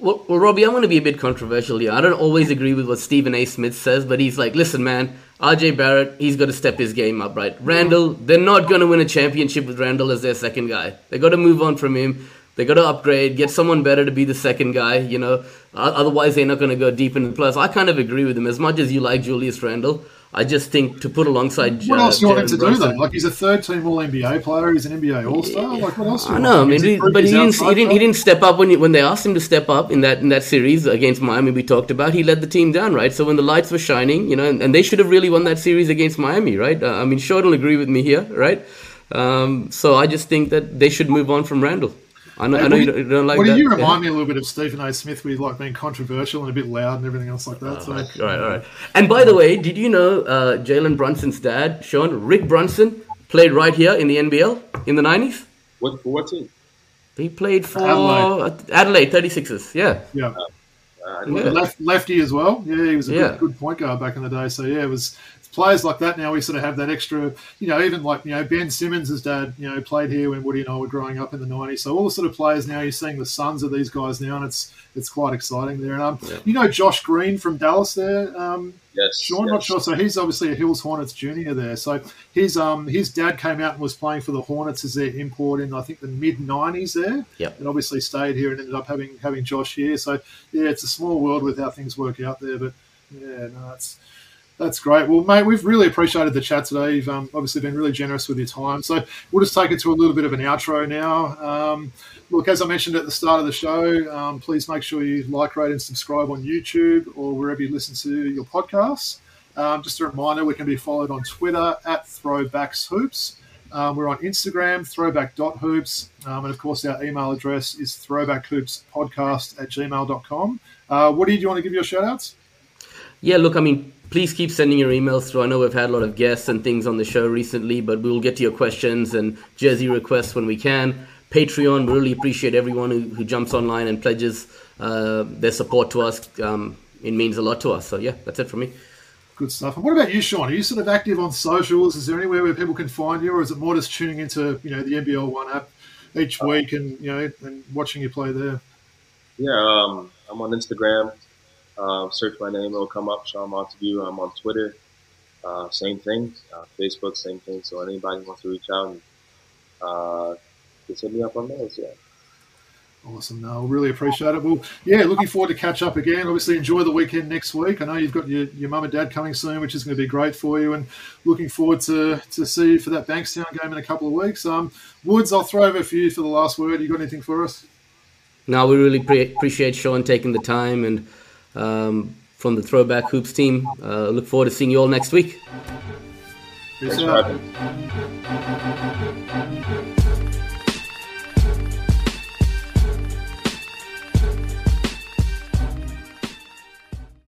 well, well, Robbie, I'm going to be a bit controversial here. I don't always agree with what Stephen A. Smith says, but he's like, listen, man. RJ Barrett, he's got to step his game up, right? Randle, they're not going to win a championship with Randle as their second guy. They got to move on from him. They got to upgrade, get someone better to be the second guy. You know, otherwise they're not going to go deep in the plus. I kind of agree with him. As much as you like Julius Randle, I just think to put alongside. What uh, else do you want him to Brunson, do though? Like he's a third team All NBA player. He's an NBA All Star. Like what else? I know. I mean, he, but he didn't. He didn't. He didn't step up when he, when they asked him to step up in that in that series against Miami. We talked about. He led the team down, right? So when the lights were shining, you know, and, and they should have really won that series against Miami, right? Uh, I mean, Shawn will agree with me here, right? Um, so I just think that they should move on from Randle. I know, hey, I know you, don't, you, don't, like well, that. you remind yeah. me a little bit of Stephen A. Smith with like being controversial and a bit loud and everything else like that. Oh, so. All right, all right. And by the way, did you know uh, Jalen Brunson's dad, Shawn Rick Brunson, played right here in the NBL in the nineties? What what team? He played for Adelaide, Adelaide 36ers. Yeah. Yeah. Uh, yeah. Left, lefty as well. Yeah, he was a yeah. good, good point guard back in the day. So yeah, it was players like that now we sort of have that extra, you know, even like, you know, Ben Simmons' dad, you know, played here when Woody and I were growing up in the 90s. So all the sort of players now, you're seeing the sons of these guys now, and it's it's quite exciting there. And, um, yeah. You know Josh Green from Dallas there? Um, yes. Shawn, yes. not sure. So he's obviously a Hills Hornets junior there. So his um his dad came out and was playing for the Hornets as their import in, I think, the mid 90s there. Yeah. And obviously stayed here and ended up having having Josh here. So, yeah, it's a small world with how things work out there. But, yeah, no, it's – that's great. Well, mate, we've really appreciated the chat today. You've um, obviously been really generous with your time. So we'll just take it to a little bit of an outro now. Um, look, as I mentioned at the start of the show, um, please make sure you like, rate, and subscribe on YouTube or wherever you listen to your podcasts. Um, just a reminder, we can be followed on Twitter at ThrowbacksHoops. Um, we're on Instagram, throwback.hoops. Um, and of course, our email address is throwbackhoopspodcast at gmail.com. Uh, what do you want to give your shout outs? Yeah, look, I mean, please keep sending your emails through. I know we've had a lot of guests and things on the show recently, but we'll get to your questions and jersey requests when we can. Patreon, we really appreciate everyone who, who jumps online and pledges uh, their support to us. Um, it means a lot to us. So, yeah, that's it for me. Good stuff. And what about you, Shawn? Are you sort of active on socials? Is there anywhere where people can find you, or is it more just tuning into you know the NBL One app each week and you know and watching you play there? Yeah, um, I'm on Instagram uh, search my name, it'll come up, Shawn Montague. I'm on Twitter, uh, same thing. Uh, Facebook, same thing. So anybody wants to reach out and uh, just hit me up on those, yeah. Awesome. No, really appreciate it. Well, yeah, looking forward to catch up again. Obviously, enjoy the weekend next week. I know you've got your, your mum and dad coming soon, which is going to be great for you. And looking forward to, to see you for that Bankstown game in a couple of weeks. Um, Woods, I'll throw over for you for the last word. You got anything for us? No, we really pre- appreciate Shawn taking the time and um, from the Throwback Hoops team. Uh, look forward to seeing you all next week. Peace out.